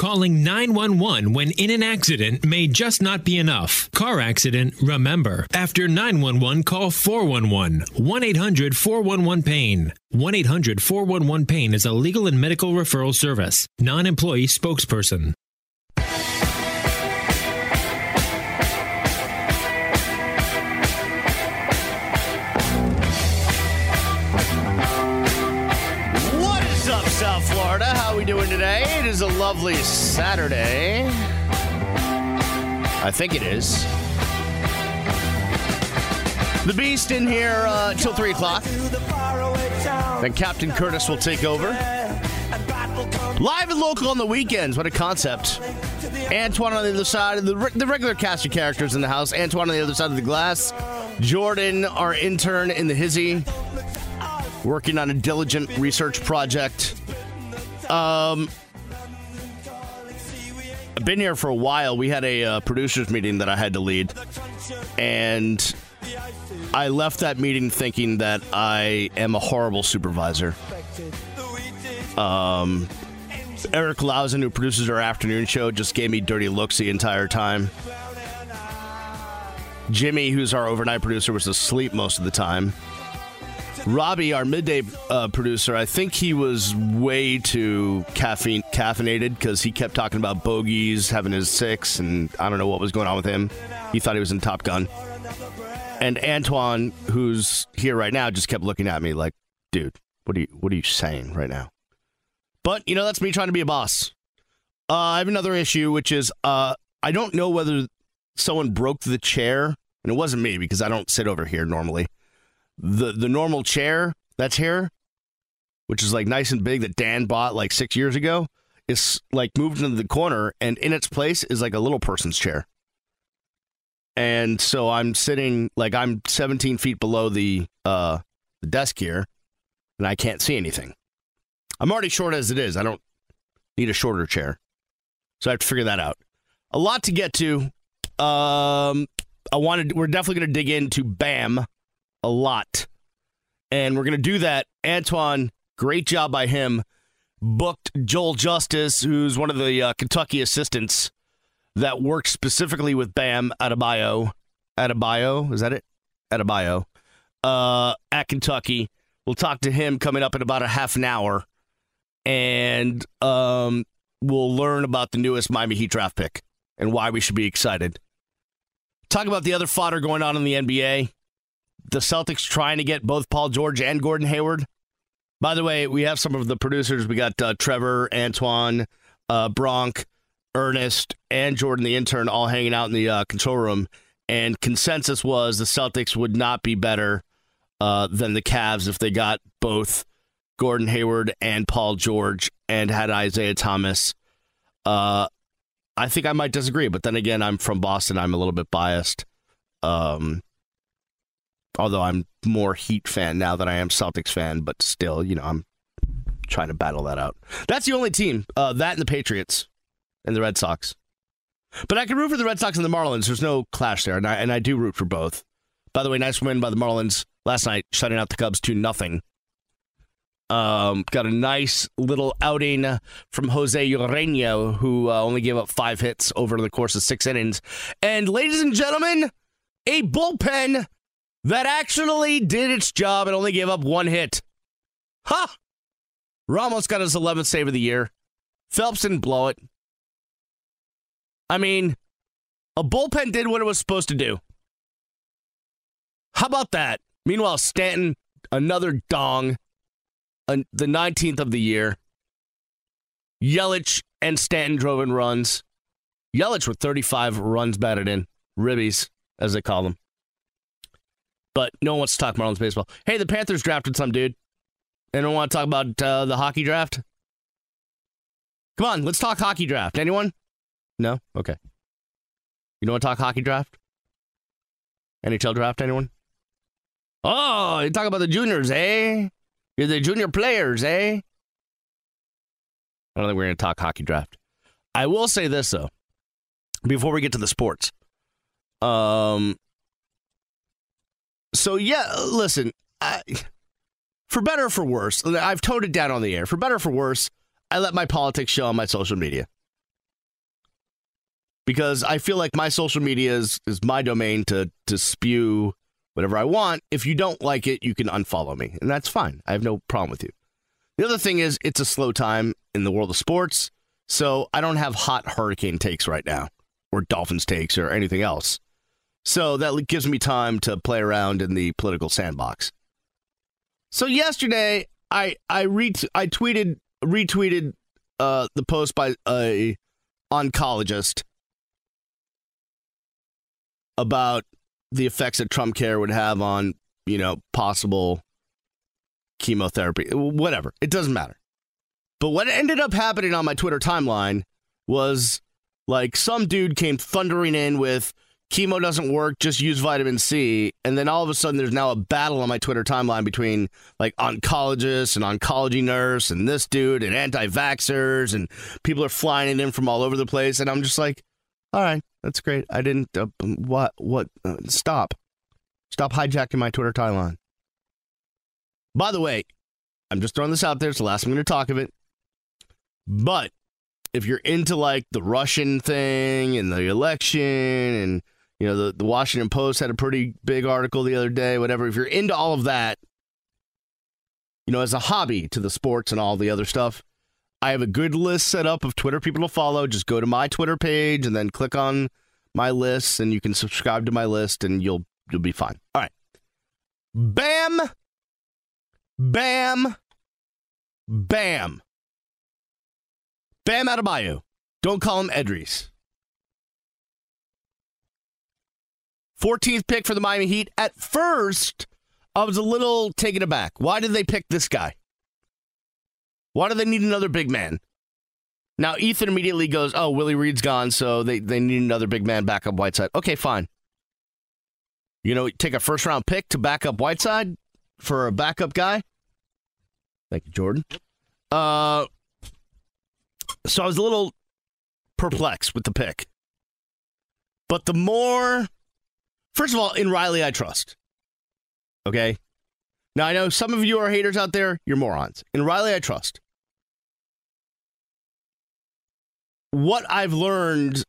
Calling 911 when in an accident may just not be enough. Car accident, remember. After 911, call 411. 1 800 411 PAIN. 1 800 411 PAIN is a legal and medical referral service. Non employee spokesperson. Today? It is a lovely Saturday. I think it is. The Beast in here uh, till 3 o'clock. Then Captain Curtis will take over. Live and local on the weekends. What a concept. Antoine on the other side the, re- the regular cast of characters in the house. Antoine on the other side of the glass. Jordan, our intern in the hizzy, working on a diligent research project. Um, I've been here for a while. We had a uh, producers meeting that I had to lead, and I left that meeting thinking that I am a horrible supervisor. Um, Eric Lausen, who produces our afternoon show, just gave me dirty looks the entire time. Jimmy, who's our overnight producer, was asleep most of the time. Robbie, our midday uh, producer, I think he was way too caffeine caffeinated because he kept talking about bogeys, having his six, and I don't know what was going on with him. He thought he was in Top Gun. And Antoine, who's here right now, just kept looking at me like, "Dude, what are you what are you saying right now?" But you know, that's me trying to be a boss. Uh, I have another issue, which is uh, I don't know whether someone broke the chair, and it wasn't me because I don't sit over here normally the the normal chair that's here, which is like nice and big that Dan bought like six years ago, is like moved into the corner, and in its place is like a little person's chair. And so I'm sitting like I'm 17 feet below the uh the desk here, and I can't see anything. I'm already short as it is. I don't need a shorter chair, so I have to figure that out. A lot to get to. Um, I wanted. We're definitely going to dig into Bam a lot. And we're going to do that. Antoine, great job by him. Booked Joel Justus, who's one of the uh, Kentucky assistants that works specifically with Bam Adebayo. Adebayo, is that it? Adebayo. Uh, at Kentucky. We'll talk to him coming up in about a half an hour. And um, we'll learn about the newest Miami Heat draft pick and why we should be excited. Talk about the other fodder going on in the NBA the Celtics trying to get both Paul George and Gordon Hayward. By the way, we have some of the producers. We got uh, Trevor, Antoine, uh, Bronk, Ernest, and Jordan, the intern, all hanging out in the uh, control room. And consensus was the Celtics would not be better uh, than the Cavs if they got both Gordon Hayward and Paul George and had Isaiah Thomas. Uh, I think I might disagree, but then again, I'm from Boston. I'm a little bit biased. Um, although I'm more Heat fan now than I am Celtics fan, but still, you know, I'm trying to battle that out. That's the only team, uh, that and the Patriots and the Red Sox. But I can root for the Red Sox and the Marlins. There's no clash there, and I, and I do root for both. By the way, nice win by the Marlins last night, shutting out the Cubs 2 nothing. Um, got a nice little outing from Jose Ureña, who uh, only gave up five hits over the course of six innings. And ladies and gentlemen, a bullpen that actually did its job and only gave up one hit. Ha! Huh. Ramos got his 11th save of the year. Phelps didn't blow it. I mean, a bullpen did what it was supposed to do. How about that? Meanwhile, Stanton, another dong, uh, the 19th of the year. Yelich and Stanton drove in runs. Yelich with 35 runs batted in. Ribbies, as they call them but no one wants to talk Marlins baseball. Hey, the Panthers drafted some dude. Anyone want to talk about uh, the hockey draft? Come on, let's talk hockey draft. Anyone? No? Okay. You don't want to talk hockey draft? NHL draft, anyone? Oh, you talk about the juniors, eh? You're the junior players, eh? I don't think we're going to talk hockey draft. I will say this, though, before we get to the sports. Um, so yeah, listen, I, for better or for worse, I've toned it down on the air. For better or for worse, I let my politics show on my social media. because I feel like my social media is, is my domain to, to spew whatever I want. If you don't like it, you can unfollow me, and that's fine. I have no problem with you. The other thing is, it's a slow time in the world of sports, so I don't have hot hurricane takes right now, or Dolphins takes, or anything else. So that gives me time to play around in the political sandbox. So yesterday, I I ret- I tweeted retweeted uh, the post by a oncologist about the effects that Trump care would have on you know possible chemotherapy, whatever. It doesn't matter. But what ended up happening on my Twitter timeline was like some dude came thundering in with chemo doesn't work, just use vitamin C. And then all of a sudden, there's now a battle on my Twitter timeline between like oncologists and oncology nurse and this dude and anti vaxxers, and people are flying in from all over the place. And I'm just like, all right, that's great. I didn't, uh, what, what, uh, stop. Stop hijacking my Twitter timeline. By the way, I'm just throwing this out there. It's the last I'm going to talk of it. But if you're into like the Russian thing and the election and you know, the, the Washington Post had a pretty big article the other day, whatever. If you're into all of that, you know, as a hobby to the sports and all the other stuff, I have a good list set up of Twitter people to follow. Just go to my Twitter page and then click on my list and you can subscribe to my list and you'll you'll be fine. All right. Bam. Bam. Bam. Bam Adebayo. Don't call him Edrice. 14th pick for the Miami Heat. At first, I was a little taken aback. Why did they pick this guy? Why do they need another big man? Now, Ethan immediately goes, Oh, Willie Reed's gone, so they, they need another big man back up Whiteside. Okay, fine. You know, take a first round pick to back up Whiteside for a backup guy. Thank you, Jordan. Uh, so I was a little perplexed with the pick. But the more First of all, in Riley, I trust. Okay? Now, I know some of you are haters out there. You're morons. In Riley, I trust. What I've learned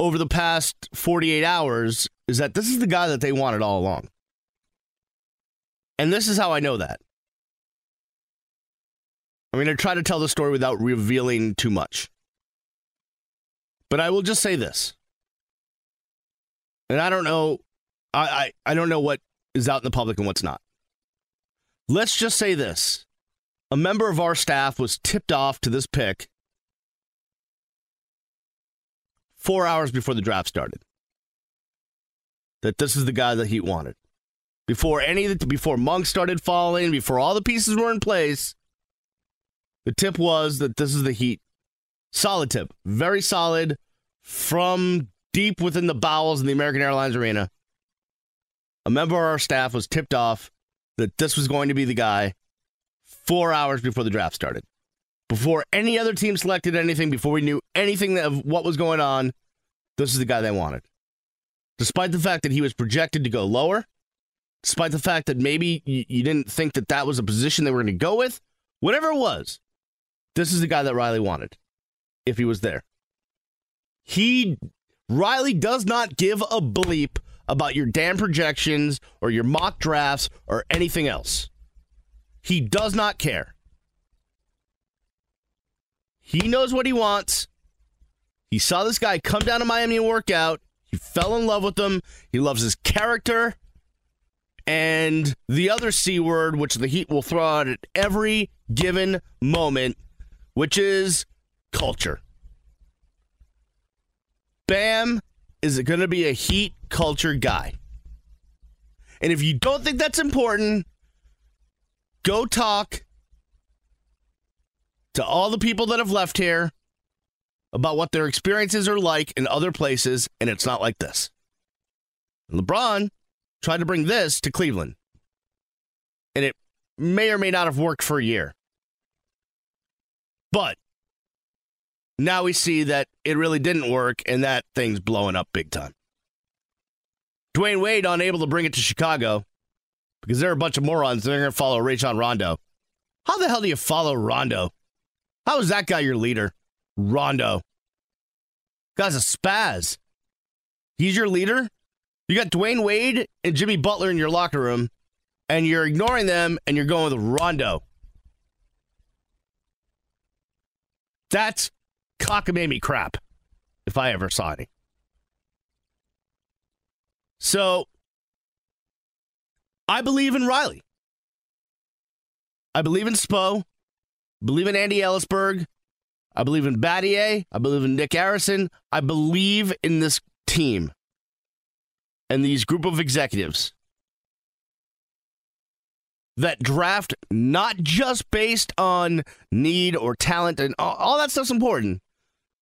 over the past 48 hours is that this is the guy that they wanted all along. And this is how I know that. I'm going to try to tell the story without revealing too much. But I will just say this and I don't know, I, I, I don't know what is out in the public and what's not. Let's just say this a member of our staff was tipped off to this pick four hours before the draft started. That this is the guy that he wanted. Before any of the, before Monk started falling, before all the pieces were in place, the tip was that this is the Heat. Solid tip, very solid from deep within the bowels of the American Airlines Arena, a member of our staff was tipped off that this was going to be the guy four hours before the draft started. Before any other team selected anything, before we knew anything of what was going on, this is the guy they wanted. Despite the fact that he was projected to go lower, despite the fact that maybe you, didn't think that that was a position they were going to go with, whatever it was, this is the guy that Riley wanted if he was there. He Riley does not give a bleep about your damn projections or your mock drafts or anything else. He does not care. He knows what he wants. He saw this guy come down to Miami and work out. He fell in love with him. He loves his character. And the other C word, which the Heat will throw out at every given moment, which is culture. Bam is it going to be a heat culture guy. And if you don't think that's important, go talk to all the people that have left here about what their experiences are like in other places, and it's not like this. LeBron tried to bring this to Cleveland, and it may or may not have worked for a year. But now we see that it really didn't work and that thing's blowing up big time. Dwyane Wade unable to bring it to Chicago because there are a bunch of morons. They're going to follow Rajon Rondo. How the hell do you follow Rondo? How is that guy your leader? Rondo. Guy's a spaz. He's your leader. You got Dwyane Wade and Jimmy Butler in your locker room, and you're ignoring them and you're going with Rondo. That's cockamamie crap, if I ever saw any. So, I believe in Riley. I believe in Spo. Believe in Andy Elisburg. I believe in Battier. I believe in Nick Arison. I believe in this team and these group of executives that draft not just based on need or talent and all, all that stuff's important,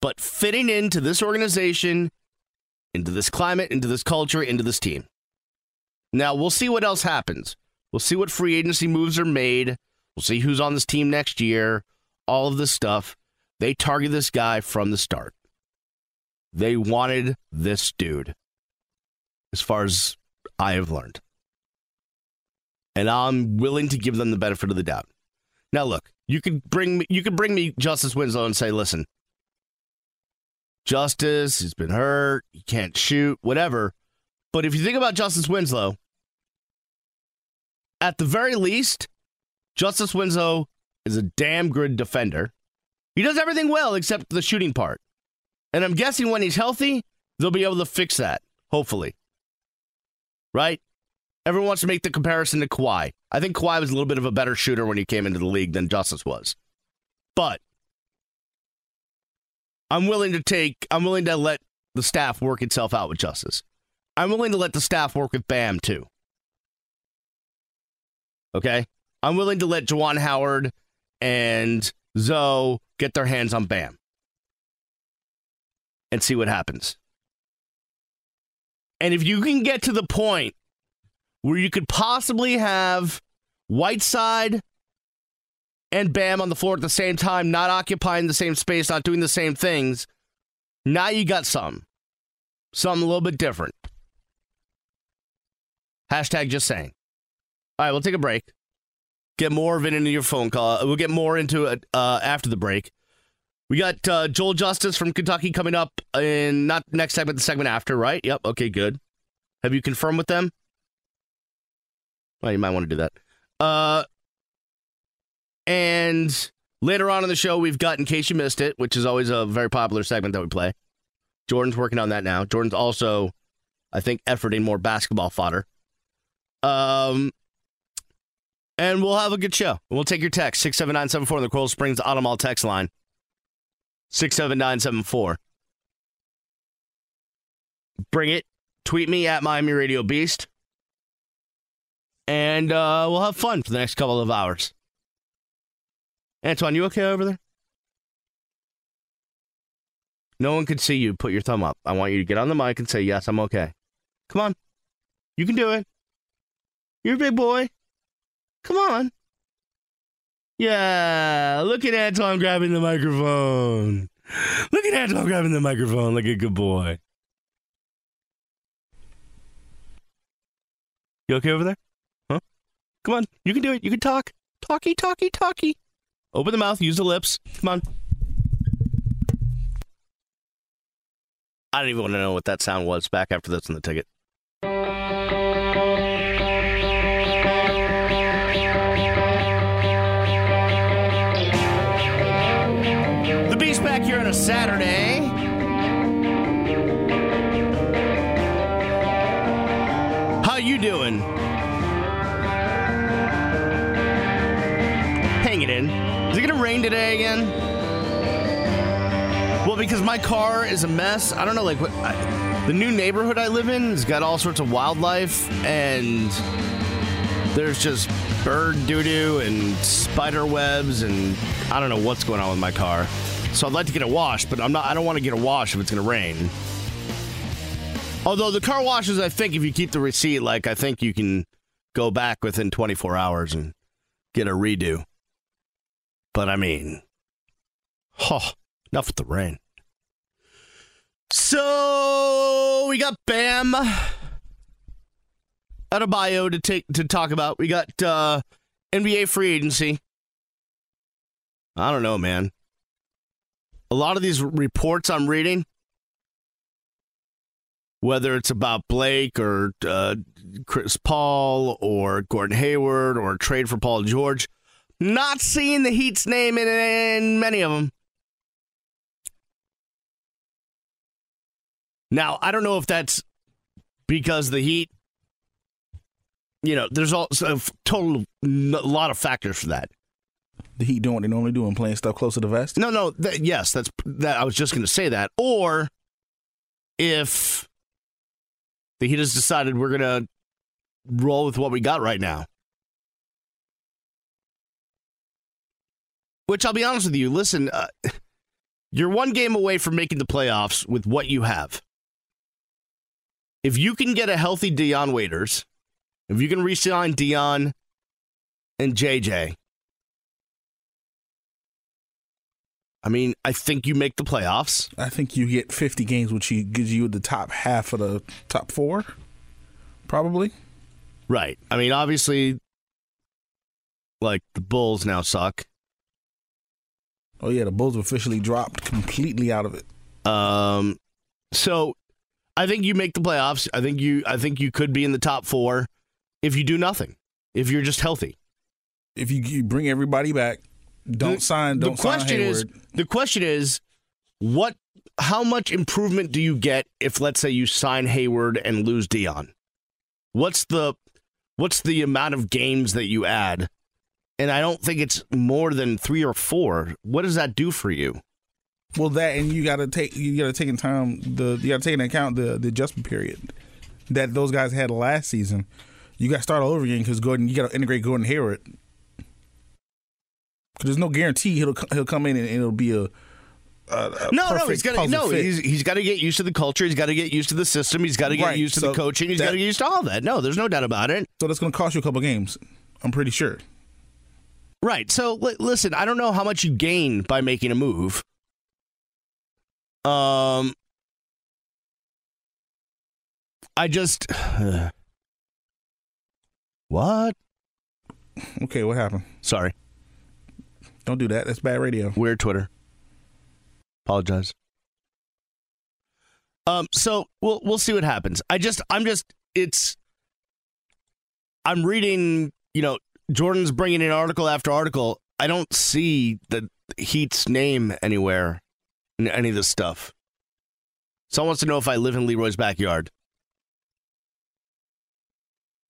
but fitting into this organization, into this climate, into this culture, into this team. Now, we'll see what else happens. We'll see what free agency moves are made. We'll see who's on this team next year. All of this stuff. They target this guy from the start. They wanted this dude, as far as I have learned. And I'm willing to give them the benefit of the doubt. Now, look, you could bring me, you could bring me Justise Winslow and say, listen, Justise, he's been hurt, he can't shoot, whatever. But if you think about Justise Winslow, at the very least, Justise Winslow is a damn good defender. He does everything well except the shooting part. And I'm guessing when he's healthy, they'll be able to fix that, hopefully. Right? Everyone wants to make the comparison to Kawhi. I think Kawhi was a little bit of a better shooter when he came into the league than Justise was. But I'm willing to take, I'm willing to let the staff work itself out with Justise. I'm willing to let the staff work with Bam too. Okay? I'm willing to let Juwan Howard and Zoe get their hands on Bam and see what happens. And if you can get to the point where you could possibly have Whiteside and Bam on the floor at the same time, not occupying the same space, not doing the same things, now you got some. Something a little bit different. Hashtag just saying. All right, we'll take a break. Get more of it into your phone call. We'll get more into it uh, after the break. We got uh, Joel Justus from Kentucky coming up in not next segment, the segment after, right? Yep. Okay, good. Have you confirmed with them? Well, you might want to do that. Uh, and later on in the show, we've got In Case You Missed It, which is always a very popular segment that we play. Jordan's working on that now. Jordan's also, I think, efforting more basketball fodder. Um, and we'll have a good show. We'll take your text, 67974 on the Coral Springs Automall text line. 67974. Bring it. Tweet me at Miami Radio Beast. And uh, we'll have fun for the next couple of hours. Antoine, you okay over there? No one can see you. Put your thumb up. I want you to get on the mic and say, Yes, I'm okay. Come on. You can do it. You're a big boy. Come on. Yeah, look at Antoine grabbing the microphone. Look at Antoine grabbing the microphone like a good boy. You okay over there? Huh? Come on, you can do it. You can talk. Talky, talky, talky. Open the mouth, use the lips. Come on. I don't even want to know what that sound was back after this in the ticket. The Beast back here on a Saturday. Is it gonna rain today again? Well, because my car is a mess. I don't know, like what. I, the new neighborhood I live in has got all sorts of wildlife, and there's just bird doo doo and spider webs, and I don't know what's going on with my car. So I'd like to get it washed, but I'm not. I don't want to get it washed if it's to rain. Although the car washes, I think if you keep the receipt, like I think you can go back within 24 hours and get a redo. But I mean, oh, enough with the rain. So we got Bam Adebayo to take to talk about. We got uh, NBA free agency. I don't know, man. A lot of these reports I'm reading, whether it's about Blake or uh, Chris Paul or Gordon Hayward or trade for Paul George. Not seeing the Heat's name in, in many of them. Now, I don't know if that's because the Heat, you know, there's also a total a lot of factors for that. The Heat doing what they normally do and playing stuff close to the vest. No, no, that, yes, that's that. I was just going to say that. Or if the Heat has decided we're going to roll with what we got right now. Which I'll be honest with you. Listen, uh, you're one game away from making the playoffs with what you have. If you can get a healthy Dion Waiters, if you can re-sign Dion and JJ, I mean, I think you make the playoffs. I think you get 50 games, which gives you the top half of the top four, probably. Right. I mean, obviously, like the Bulls now suck. Oh yeah, the Bulls officially dropped completely out of it. Um, so I think you make the playoffs. I think you. I think you could be in the top four if you do nothing. If you're just healthy. If you, you bring everybody back, don't the, sign. Don't the question sign is the question is what? How much improvement do you get if, let's say, you sign Hayward and lose Dion? What's the what's the amount of games that you add? And I don't think it's more than three or four. What does that do for you? Well, that and you got to take you got to take in time the you got to take into account the the adjustment period that those guys had last season. You got to start all over again because Gordon you got to integrate Gordon Hayward. Because there's no guarantee he'll he'll come in and it'll be a uh, no, no, he's got to no, he's he's got to get used to the culture. He's got to get used to the system. He's got to get right. used to so the coaching. He's got to get used to all that. No, there's no doubt about it. So that's going to cost you a couple games. I'm pretty sure. Right. So l- listen, I don't know how much you gain by making a move. Um, I just uh, what? Okay, what happened? Sorry. Don't do that. That's bad radio. Weird Twitter. Apologize. Um, so we'll we'll see what happens. I just I'm just it's I'm reading, you know, Jordan's bringing in article after article. I don't see the Heat's name anywhere in any of this stuff. Someone wants to know if I live in Leroy's backyard.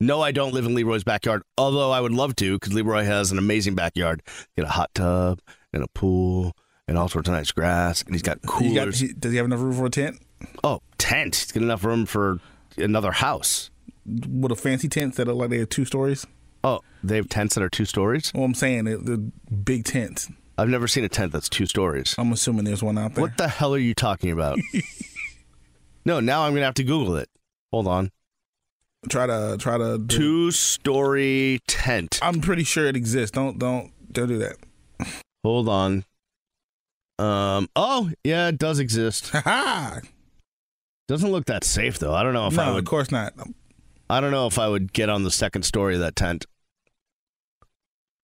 No, I don't live in Leroy's backyard, although I would love to because Leroy has an amazing backyard. Get a hot tub and a pool and all sorts of nice grass, and he's got coolers. He got, he, does he have enough room for a tent? Oh, tent! He's got enough room for another house. With a fancy tent that are like they have two stories. Oh, they have tents that are two stories. Well, I'm saying the, the big tents. I've never seen a tent that's two stories. I'm assuming there's one out there. What the hell are you talking about? no, now I'm gonna have to Google it. Hold on. Try to try to do... two story tent. I'm pretty sure it exists. Don't don't don't do that. Hold on. Um. Oh, yeah, it does exist. Ha Doesn't look that safe though. I don't know if no, I would. Of course not. I don't know if I would get on the second story of that tent.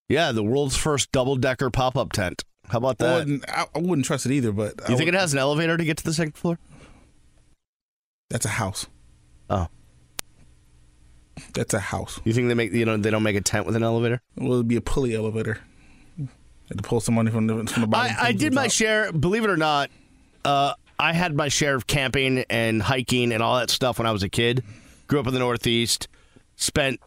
Yeah, the world's first double decker pop up tent. How about that? I wouldn't, I, I wouldn't trust it either. But you I think would, it has an elevator to get to the second floor? That's a house. Oh, that's a house. You think they make you know they don't make a tent with an elevator? Well, it'd be a pulley elevator. to pull some money from the, from the bottom. I, I did my share. Believe it or not, uh, I had my share of camping and hiking and all that stuff when I was a kid. Grew up in the Northeast. Spent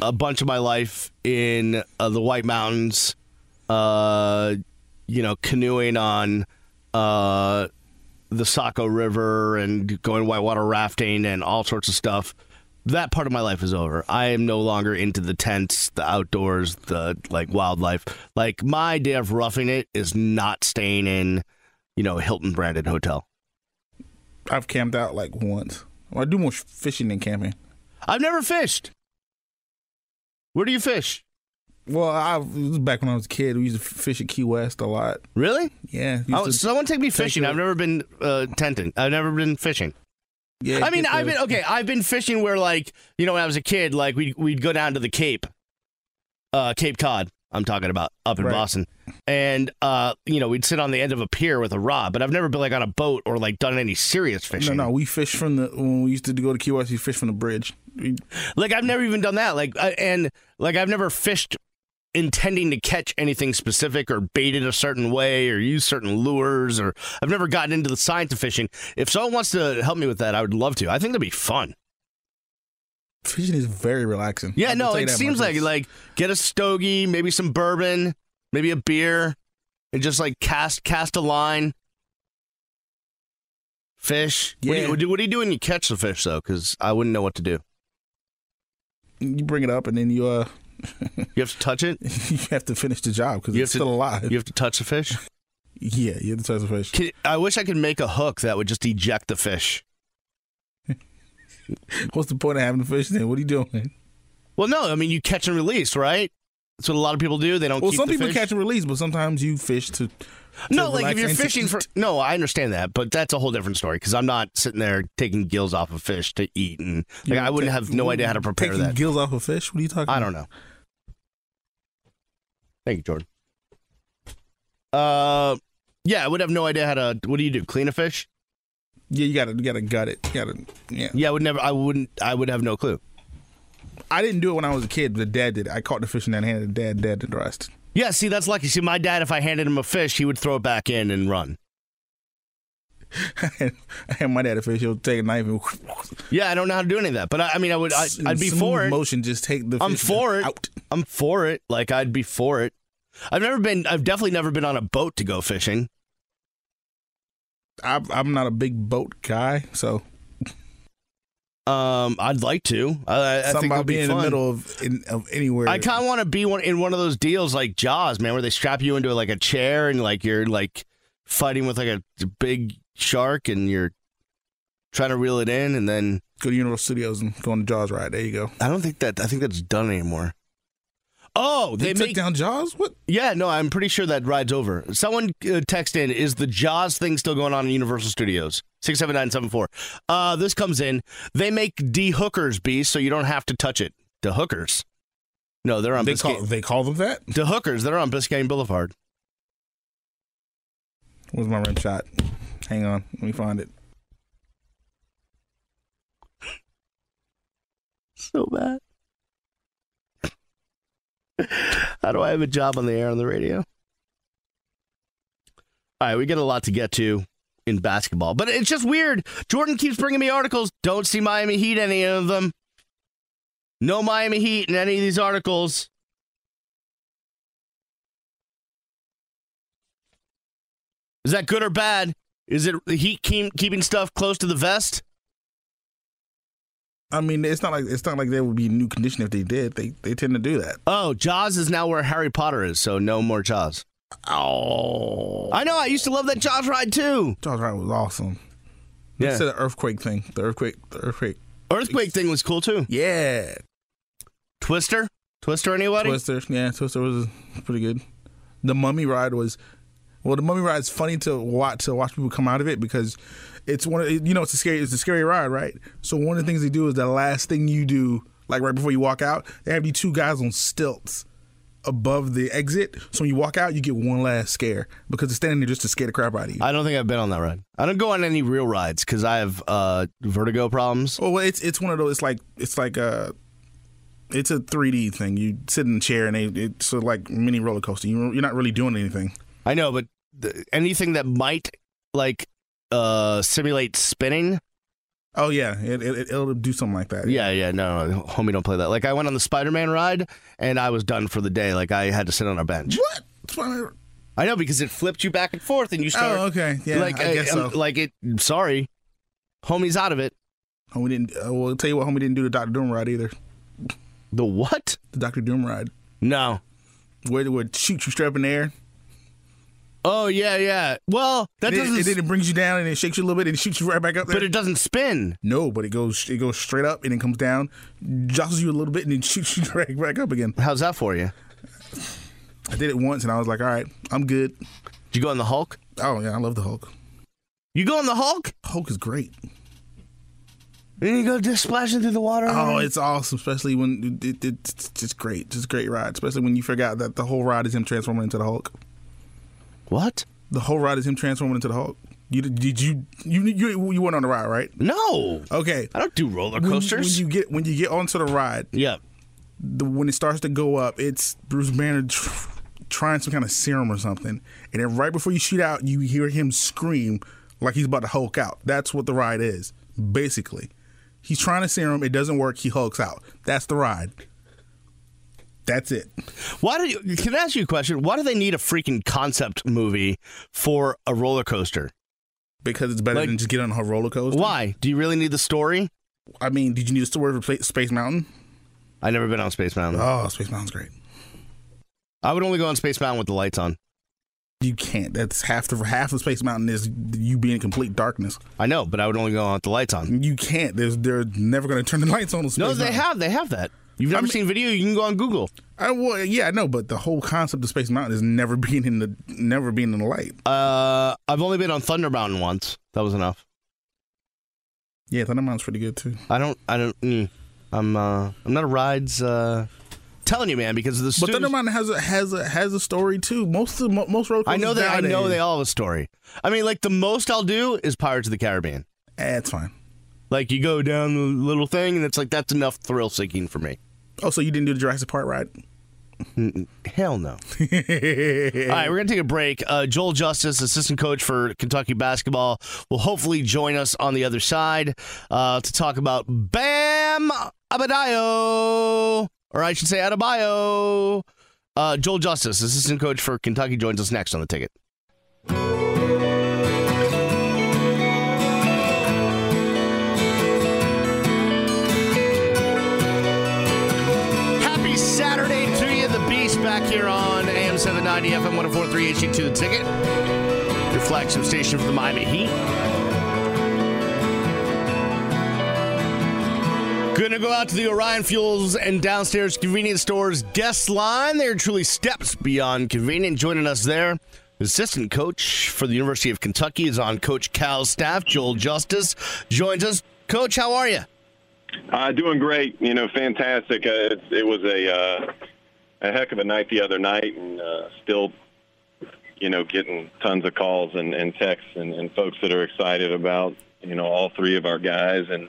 a bunch of my life in uh, the White Mountains. Uh, you know, canoeing on uh, the Saco River and going whitewater rafting and all sorts of stuff that part of my life is over. I am no longer into the tents, the outdoors, the like wildlife. Like my day of roughing it is not staying in, you know, Hilton branded hotel. I've camped out like once. I do more fishing than camping. I've never fished. Where do you fish? Well, I was back when I was a kid. We used to fish at Key West a lot. Really? Yeah. Oh, someone take me fishing. I've never been uh, tenting. I've never been fishing. Yeah, I mean, I've been okay. I've been fishing where, like, you know, when I was a kid, like we we'd go down to the Cape, uh, Cape Cod. I'm talking about up in Right. Boston. And uh, you know, we'd sit on the end of a pier with a rod, but I've never been like on a boat or like done any serious fishing. no, we fish from the when we used to go to Key West. We fish from the bridge. We, Like I've never even done that. Like I, and like I've never fished intending to catch anything specific or baited a certain way or use certain lures or I've never gotten into the science of fishing. If someone wants to help me with that, I would love to. I think that'd be fun. Fishing is very relaxing. Yeah, no, it seems like It's- like get a stogie, maybe some bourbon, maybe a beer, and just like cast cast a line. Fish. What, do Yeah. you, what do- what do you do when you catch the fish though? Because I wouldn't know what to do. you bring it up and then you uh You have to touch it. you have to finish the job because it's to- still alive. You have to touch the fish. yeah, you have to touch the fish. Can, I wish I could make a hook that would just eject the fish. What's the point of having the fish then? What are you doing? Well, no, I mean you catch and release, right? That's what a lot of people do. They don't. Well, some people fish. catch and release, but sometimes you fish to. to No, like if you're fishing for no, I understand that, but that's a whole different story because I'm not sitting there taking gills off of fish to eat, and like I wouldn't have no idea how to prepare taking that. gills off a fish. What are you talking? I about? don't know. Thank you, Jordan. Uh, yeah, I would have no idea how to. What do you do? Clean a fish? Yeah, you gotta you gotta gut it. You gotta yeah. Yeah, I would never. I wouldn't. I would have no clue. I didn't do it when I was a kid, but dad did. it. I caught the fish in that hand. and Dad, dad did the rest. Yeah, see, that's lucky. See, my dad, if I handed him a fish, he would throw it back in and run. I had my dad a fish. He'll take a knife and Yeah, I don't know how to do any of that, but I, I mean, I would. I, I'd be for it. Motion, just take the. I'm for it. Out. I'm for it. Like I'd be for it. I've never been. I've definitely never been on a boat to go fishing. I, I'm not a big boat guy, so Um, I'd like to. I, I think about it'd be being in the middle of in, of anywhere. I kind of want to be one in one of those deals like Jaws, man, where they strap you into like a chair and like you're like fighting with like a big shark and you're trying to reel it in, and then go to Universal Studios and go on the Jaws ride. There you go. I don't think that I think that's done anymore. Oh, They, they, took make down Jaws. What? yeah. No, I'm pretty sure that ride's over. Someone uh, text in: Is the Jaws thing still going on in Universal Studios? Six seven nine seven four. Uh, this comes in. They make dehookers, B, so you don't have to touch it. The Dehookers. No, they're on They Biscayne. call they call them that. The Dehookers. They're on Biscayne Boulevard. Where's my rim shot? Hang on, let me find it. So bad. How do I have a job on the air on the radio? All right, we get a lot to get to in basketball, but it's just weird. Jordan keeps bringing me articles. Don't see Miami Heat any of them. No Miami Heat in any of these articles. Is that good or bad? Is it the Heat keep, keeping stuff close to the vest? I mean, it's not like it's not like there would be new condition if they did. They they tend to do that. Oh, Jaws is now where Harry Potter is, so no more Jaws. Oh, I know. I used to love that Jaws ride too. Jaws ride was awesome. Yeah. Instead of earthquake thing, the earthquake, the earthquake. Earthquake thing was cool too. Yeah, Twister, Twister, anybody? Twister. Yeah, Twister was pretty good. The Mummy ride was. Well, the Mummy ride is funny to watch to watch people come out of it because it's one of you know it's a scary it's a scary ride, right? So one of the things they do is the last thing you do, like right before you walk out, they have these two guys on stilts above the exit. So when you walk out, you get one last scare because they're standing there just to scare the crap out of you. I don't think I've been on that ride. I don't go on any real rides because I have uh, vertigo problems. Oh, well, it's it's one of those. It's like it's like a, it's a 3D thing. You sit in a chair and they, it's sort of like mini roller coaster. You, you're not really doing anything. I know, but the, anything that might like uh, simulate spinning. Oh yeah, it, it it'll do something like that. Yeah, yeah, no, no, homie, don't play that. Like I went on the Spider-Man ride and I was done for the day. Like I had to sit on a bench. What? Why I- I know because it flipped you back and forth and you start. Oh, okay. Yeah, like I guess um, so. Like it. Sorry, homie's out of it. Homie didn't. Uh, well, I'll tell you what, homie didn't do the Doctor Doom ride either. The what? The Doctor Doom ride, No. where they would shoot you straight up in the air. Oh yeah, yeah. Well, that and doesn't. then, and then it brings you down and it shakes you a little bit and shoots you right back up there. but it doesn't spin. no, but it goes it goes straight up and then comes down, jostles you a little bit and then shoots you right back up again. How's that for you? I did it once and I was like, all right, I'm good. Did you go on the Hulk? Oh yeah, I love the Hulk. You go on the Hulk? Hulk is great. And you go just splashing through the water. Oh, it's awesome, especially when it, it, it's just great, just great ride. Especially when you figure out that the whole ride is him transforming into the Hulk. What? The whole ride is him transforming into the Hulk. You did you you you you went on the ride, right? No, Okay. I don't do roller When, coasters. when you get when you get onto the ride, yeah. the, when it starts to go up, it's Bruce Banner tr- trying some kind of serum or something, and then right before you shoot out, you hear him scream like he's about to Hulk out. That's what the ride is, basically. He's trying to serum, it doesn't work. He hulks out. That's the ride. That's it. Why do you? Can I ask you a question? Why do they need a freaking concept movie for a roller coaster? Because it's better Like- than just getting on a roller coaster. Why? Do you really need the story? I mean, did you need a story for Space Mountain? I never been on Space Mountain. Oh, Space Mountain's great. I would only go on Space Mountain with the lights on. You can't. That's half the half of Space Mountain is you being in complete darkness. I know, but I would only go on with the lights on. You can't. There's they're never going to turn the lights on. No, they Mountain. have. They have that. You've never mean- seen video? You can go on Google. I, well, yeah, I know, but the whole concept of Space Mountain is never being in the never being in the light. Uh, I've only been on Thunder Mountain once. That was enough. Yeah, Thunder Mountain's pretty good too. I don't. I don't. Mm, I'm. Uh, I'm not a rides. Uh, telling you, man, because of the. But studios- Thunder Mountain has a has a has a story too. Most of mo- most road I know that. I know they all have a story. I mean, like the most I'll do is Pirates of the Caribbean. Eh, it's fine. Like you go down the little thing, and it's like that's enough thrill seeking for me. Oh, so you didn't do the Jurassic Park ride? Hell no. All right, we're going to take a break. Uh, Joel Justus, assistant coach for Kentucky basketball, will hopefully join us on the other side uh, to talk about Bam Adebayo, or I should say Adebayo. Uh, Joel Justus, assistant coach for Kentucky, joins us next on the ticket. Back here on AM 790 FM 1043 HD2 The Ticket, your flagship station for the Miami Heat. Gonna go out to the Orion Fuels and downstairs convenience stores guest line. They're truly steps beyond convenient. Joining us there, assistant coach for the University of Kentucky is on Coach Cal's staff. Joel Justus joins us. Coach, how are you? Uh, doing great. You know, fantastic. Uh, it, it was a uh, a heck of a night the other night, and uh, still, you know, getting tons of calls and, and texts and, and folks that are excited about you know all three of our guys and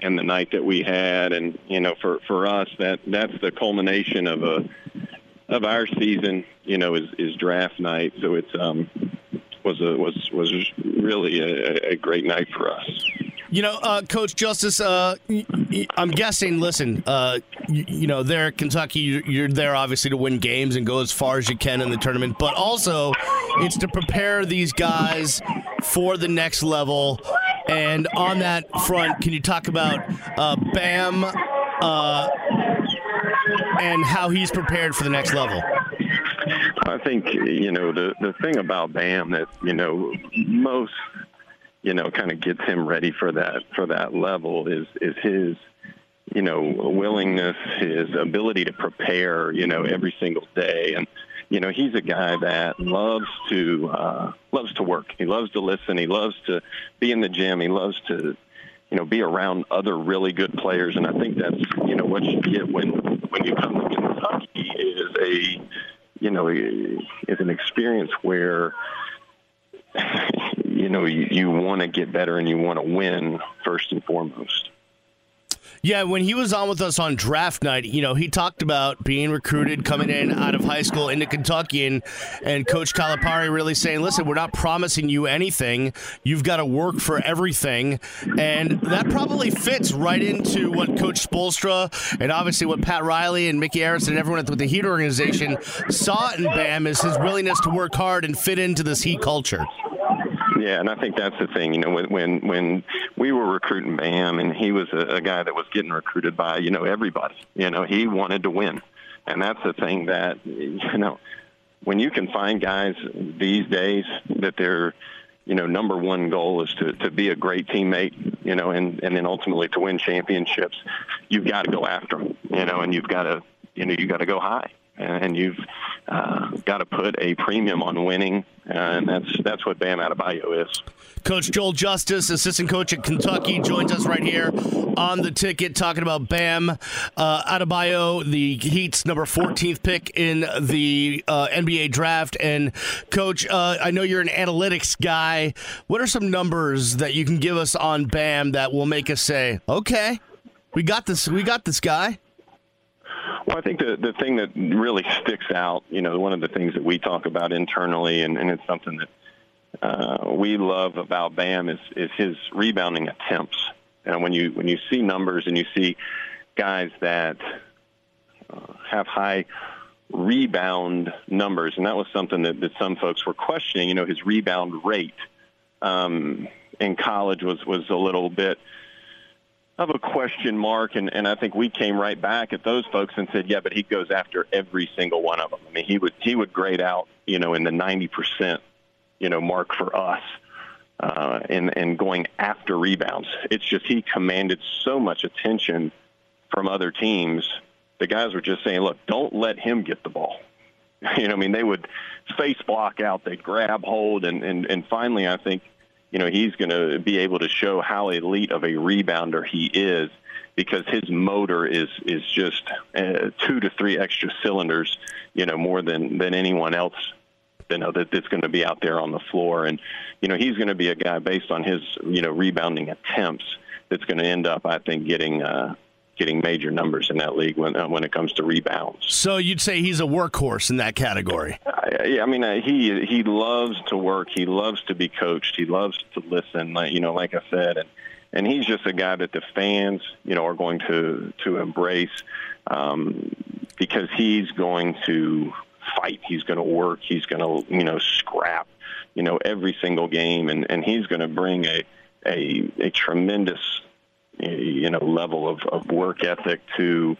and the night that we had, and you know, for for us that that's the culmination of a of our season. You know, is is draft night. So it's um was a was was really a, a great night for us. You know, uh, Coach Justus, uh, I'm guessing, listen, uh, you, you know, there at Kentucky, you're, you're there obviously to win games and go as far as you can in the tournament, but also it's to prepare these guys for the next level. And on that front, can you talk about uh, Bam uh, and how he's prepared for the next level? I think you know the the thing about Bam that you know most you know kind of gets him ready for that for that level is is his you know willingness, his ability to prepare you know every single day, and you know he's a guy that loves to uh, loves to work. He loves to listen. He loves to be in the gym. He loves to you know be around other really good players, and I think that's you know what you get when when you come to Kentucky is a you know, is an experience where, you know, you, you want to get better and you want to win first and foremost. Yeah, when he was on with us on draft night, you know, he talked about being recruited, coming in out of high school into Kentucky, and, and Coach Calipari really saying, listen, we're not promising you anything. You've got to work for everything. And that probably fits right into what Coach Spoelstra and obviously what Pat Riley and Micky Arison and everyone at the Heat organization saw in Bam is his willingness to work hard and fit into this Heat culture. Yeah, and I think that's the thing. You know, when when, we were recruiting Bam, and he was a, a guy that was getting recruited by you know everybody. You know, he wanted to win, and that's the thing that you know when you can find guys these days that their you know number one goal is to to be a great teammate. You know, and and then ultimately to win championships, you've got to go after them. You know, and you've got to you know you got to go high. And you've uh, got to put a premium on winning, and that's that's what Bam Adebayo is. Coach Joel Justus, assistant coach at Kentucky, joins us right here on the ticket talking about Bam uh, Adebayo, the Heat's number 14th pick in the uh, NBA draft. And, Coach, uh, I know you're an analytics guy. What are some numbers that you can give us on Bam that will make us say, okay, we got this, we got this guy? Well, I think the the thing that really sticks out, you know, one of the things that we talk about internally, and, and it's something that uh, we love about Bam is is his rebounding attempts. And when you when you see numbers and you see guys that uh, have high rebound numbers, and that was something that, that some folks were questioning. You know, his rebound rate um, in college was was a little bit of a question mark, and, and I think we came right back at those folks and said, yeah, but he goes after every single one of them. I mean, he would he would grade out, you know, in the ninety percent you know, mark for us. Uh, and and going after rebounds, it's just he commanded so much attention from other teams. The guys were just saying, "Look, don't let him get the ball." You know, I mean, they would face block out, they grab hold, and and and finally, I think, you know, he's going to be able to show how elite of a rebounder he is because his motor is is just uh, two to three extra cylinders, you know, more than than anyone else you know that that's going to be out there on the floor, and you know he's going to be a guy based on his you know rebounding attempts that's going to end up, I think, getting. Uh, getting major numbers in that league when uh, when it comes to rebounds. So you'd say he's a workhorse in that category. Uh, yeah, I mean uh, he he loves to work. He loves to be coached. He loves to listen. Like you know, like I said, and and he's just a guy that the fans you know are going to to embrace um, because he's going to fight. He's going to work. He's going to, you know, scrap, you know, every single game, and and he's going to bring a a a tremendous, you know, level of of work ethic to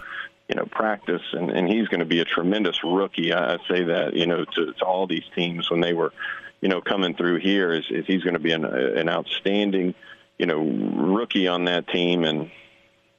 you know, practice, and, and he's going to be a tremendous rookie. I, I say that, you know, to, to all these teams when they were, you know, coming through here, is, is he's going to be an, an outstanding, you know, rookie on that team. And,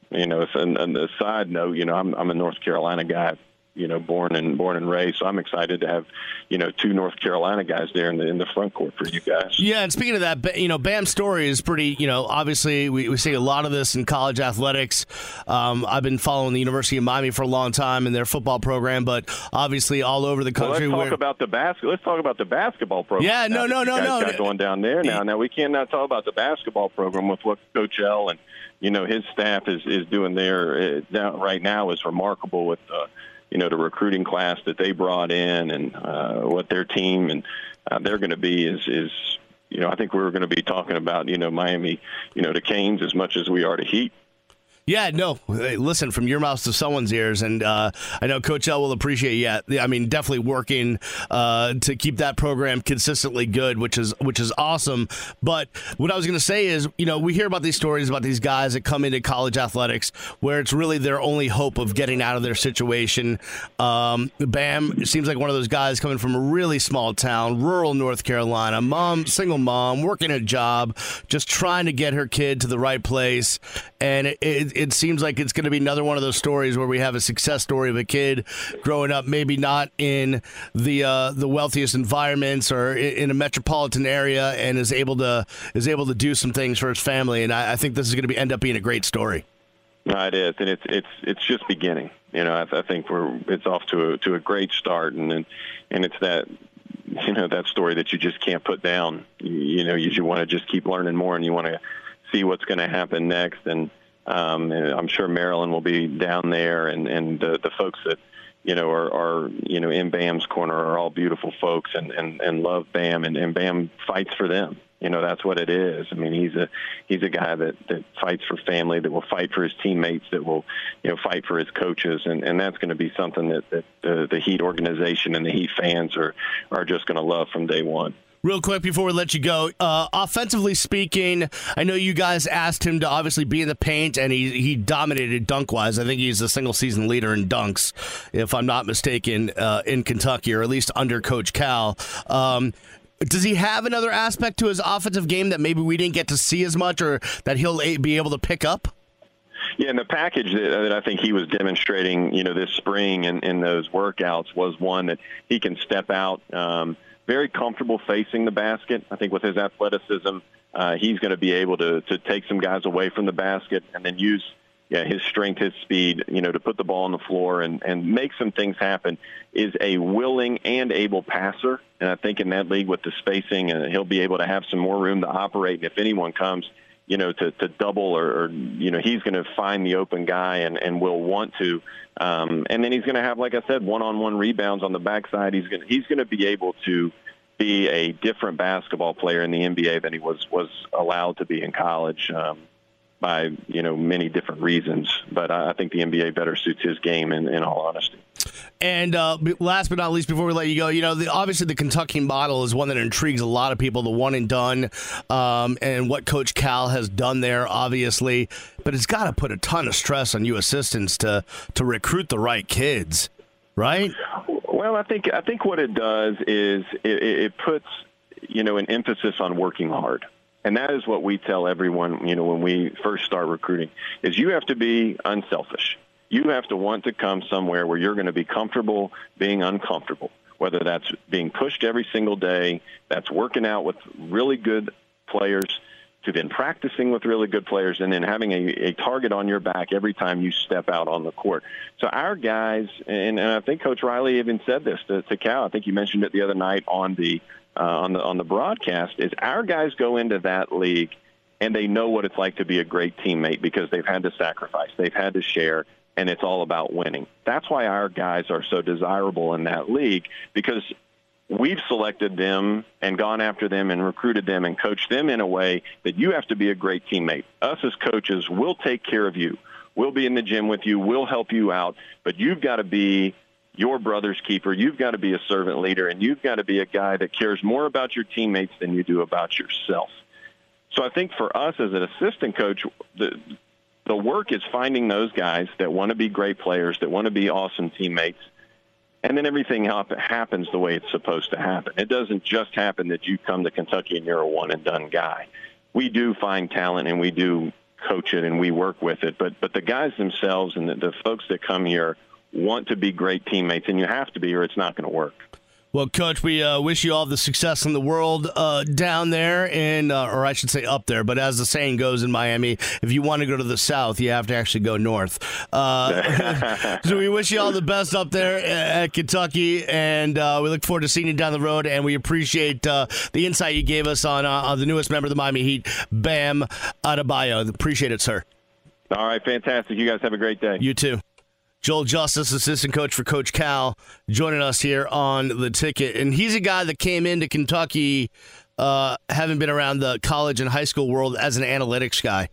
you know, and, and a side note, you know, I'm, I'm a North Carolina guy you know, born and born and raised. So I'm excited to have, you know, two North Carolina guys there in the in the front court for you guys. Yeah, and speaking of that, you know, Bam's story is pretty. You know, obviously we, we see a lot of this in college athletics. Um, I've been following the University of Miami for a long time in their football program, but obviously all over the country. Well, let's talk about the basket. Let's talk about the basketball program. Yeah, no, no, no, no. Got going down there now. Now we cannot talk about the basketball program with what Coach L and you know his staff is is doing there uh, right now is remarkable with. Uh, you know, the recruiting class that they brought in and uh, what their team and uh, they're going to be is is you know I think we're going to be talking about you know Miami, you know, the Canes as much as we are to Heat. Yeah, no. Hey, listen, from your mouth to someone's ears, and uh, I know Coach L will appreciate. Yeah, I mean, definitely working uh, to keep that program consistently good, which is which is awesome. But what I was going to say is, you know, we hear about these stories about these guys that come into college athletics where it's really their only hope of getting out of their situation. Um, Bam seems like one of those guys coming from a really small town, rural North Carolina, mom, single mom, working a job, just trying to get her kid to the right place, and it, it it, seems like it's going to be another one of those stories where we have a success story of a kid growing up, maybe not in the uh, the wealthiest environments or in a metropolitan area, and is able to is able to do some things for his family. And I, I think this is going to be end up being a great story. No, it is, and it's it's it's just beginning. You know, I, I think we're it's off to a to a great start, and and, and it's that you know that story that you just can't put down. You, you know, you want to just keep learning more, and you want to see what's going to happen next, and um, I'm sure Marilyn will be down there, and and the, the folks that you know are, are you know in Bam's corner are all beautiful folks and and and love Bam, and, and Bam fights for them. You know that's what it is. I mean, he's a he's a guy that that fights for family, that will fight for his teammates, that will you know fight for his coaches, and and that's going to be something that that the, the Heat organization and the Heat fans are are just going to love from day one. Real quick before we let you go, uh, offensively speaking, I know you guys asked him to obviously be in the paint, and he he dominated dunk wise. I think he's the single season leader in dunks, if I'm not mistaken, uh, in Kentucky, or at least under Coach Cal. Um, does he have another aspect to his offensive game that maybe we didn't get to see as much, or that he'll be able to pick up? Yeah, and the package that, that I think he was demonstrating, you know, this spring in, in those workouts was one that he can step out, um, very comfortable facing the basket. I think with his athleticism, uh, he's going to be able to to take some guys away from the basket and then use yeah, his strength, his speed, you know, to put the ball on the floor and, and make some things happen is a willing and able passer. And I think in that league with the spacing, uh, he'll be able to have some more room to operate. And if anyone comes, you know, to, to double or, or, you know, he's going to find the open guy and, and will want to. Um, and then he's going to have, like I said, one-on-one rebounds on the backside. He's going he's going to be able to be a different basketball player in the NBA than he was, was allowed to be in college. Um, by you know many different reasons. But I, think the NBA better suits his game. In, in all honesty. And uh, last but not least, before we let you go, you know, the, obviously the Kentucky model is one that intrigues a lot of people. The one and done, um, and what Coach Cal has done there, obviously, but it's got to put a ton of stress on you assistants to to recruit the right kids, right? Well, I think I think what it does is it, it puts you know an emphasis on working hard. And that is what we tell everyone, you know, when we first start recruiting, is you have to be unselfish. You have to want to come somewhere where you're going to be comfortable being uncomfortable, whether that's being pushed every single day, that's working out with really good players, to then practicing with really good players, and then having a, a target on your back every time you step out on the court. So our guys, and, and I think Coach Riley even said this to, to Cal. I think you mentioned it the other night on the uh, on the on the broadcast is our guys go into that league and they know what it's like to be a great teammate because they've had to sacrifice, they've had to share, and it's all about winning. That's why our guys are so desirable in that league because we've selected them and gone after them and recruited them and coached them in a way that you have to be a great teammate. Us as coaches, we'll take care of you. We'll be in the gym with you. We'll help you out, but you've got to be your brother's keeper. You've got to be a servant leader, and you've got to be a guy that cares more about your teammates than you do about yourself. So I think for us as an assistant coach, the the work is finding those guys that want to be great players, that want to be awesome teammates, and then everything happens the way it's supposed to happen. It doesn't just happen that you come to Kentucky and you're a one and done guy. We do find talent and we do coach it and we work with it, but but the guys themselves and the, the folks that come here want to be great teammates, and you have to be, or it's not going to work. Well, Coach, we uh, wish you all the success in the world uh, down there, and uh, or I should say up there. But as the saying goes in Miami, if you want to go to the south, you have to actually go north. Uh, so we wish you all the best up there at Kentucky, and uh, we look forward to seeing you down the road. And we appreciate uh, the insight you gave us on, on the newest member of the Miami Heat, Bam Adebayo. Appreciate it, sir. All right, fantastic. You guys have a great day. You too. Joel Justus, assistant coach for Coach Cal, joining us here on the ticket. And he's a guy that came into Kentucky, uh, having been around the college and high school world as an analytics guy.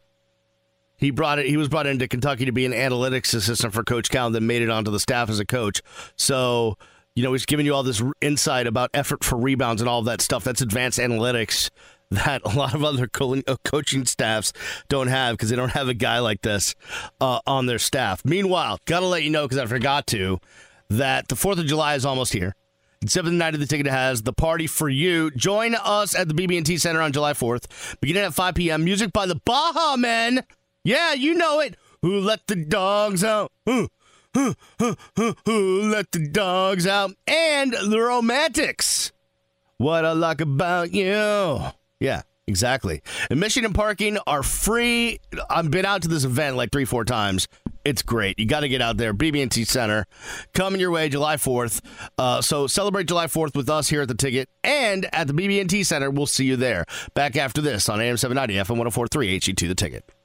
He brought it. He was brought into Kentucky to be an analytics assistant for Coach Cal, and then made it onto the staff as a coach. So, you know, he's giving you all this insight about effort for rebounds and all of that stuff. That's advanced analytics that a lot of other uh, coaching staffs don't have because they don't have a guy like this uh, on their staff. Meanwhile, got to let you know because I forgot to that the 4th of July is almost here. Seventh night of the ticket has the party for you. Join us at the BB&T Center on July 4th, beginning at 5 p.m. Music by the Baha Men. Yeah, you know it. Who let the dogs out? Who, who, who, who, who let the dogs out? And the Romantics. What I like about you. Yeah, exactly. Admission and parking are free. I've been out to this event like three, four times. It's great. You got to get out there. BB&T Center coming your way July 4th. Uh, so celebrate July 4th with us here at the ticket and at the BB&T Center. We'll see you there. Back after this on AM 790 FM 1043 HD2 The Ticket.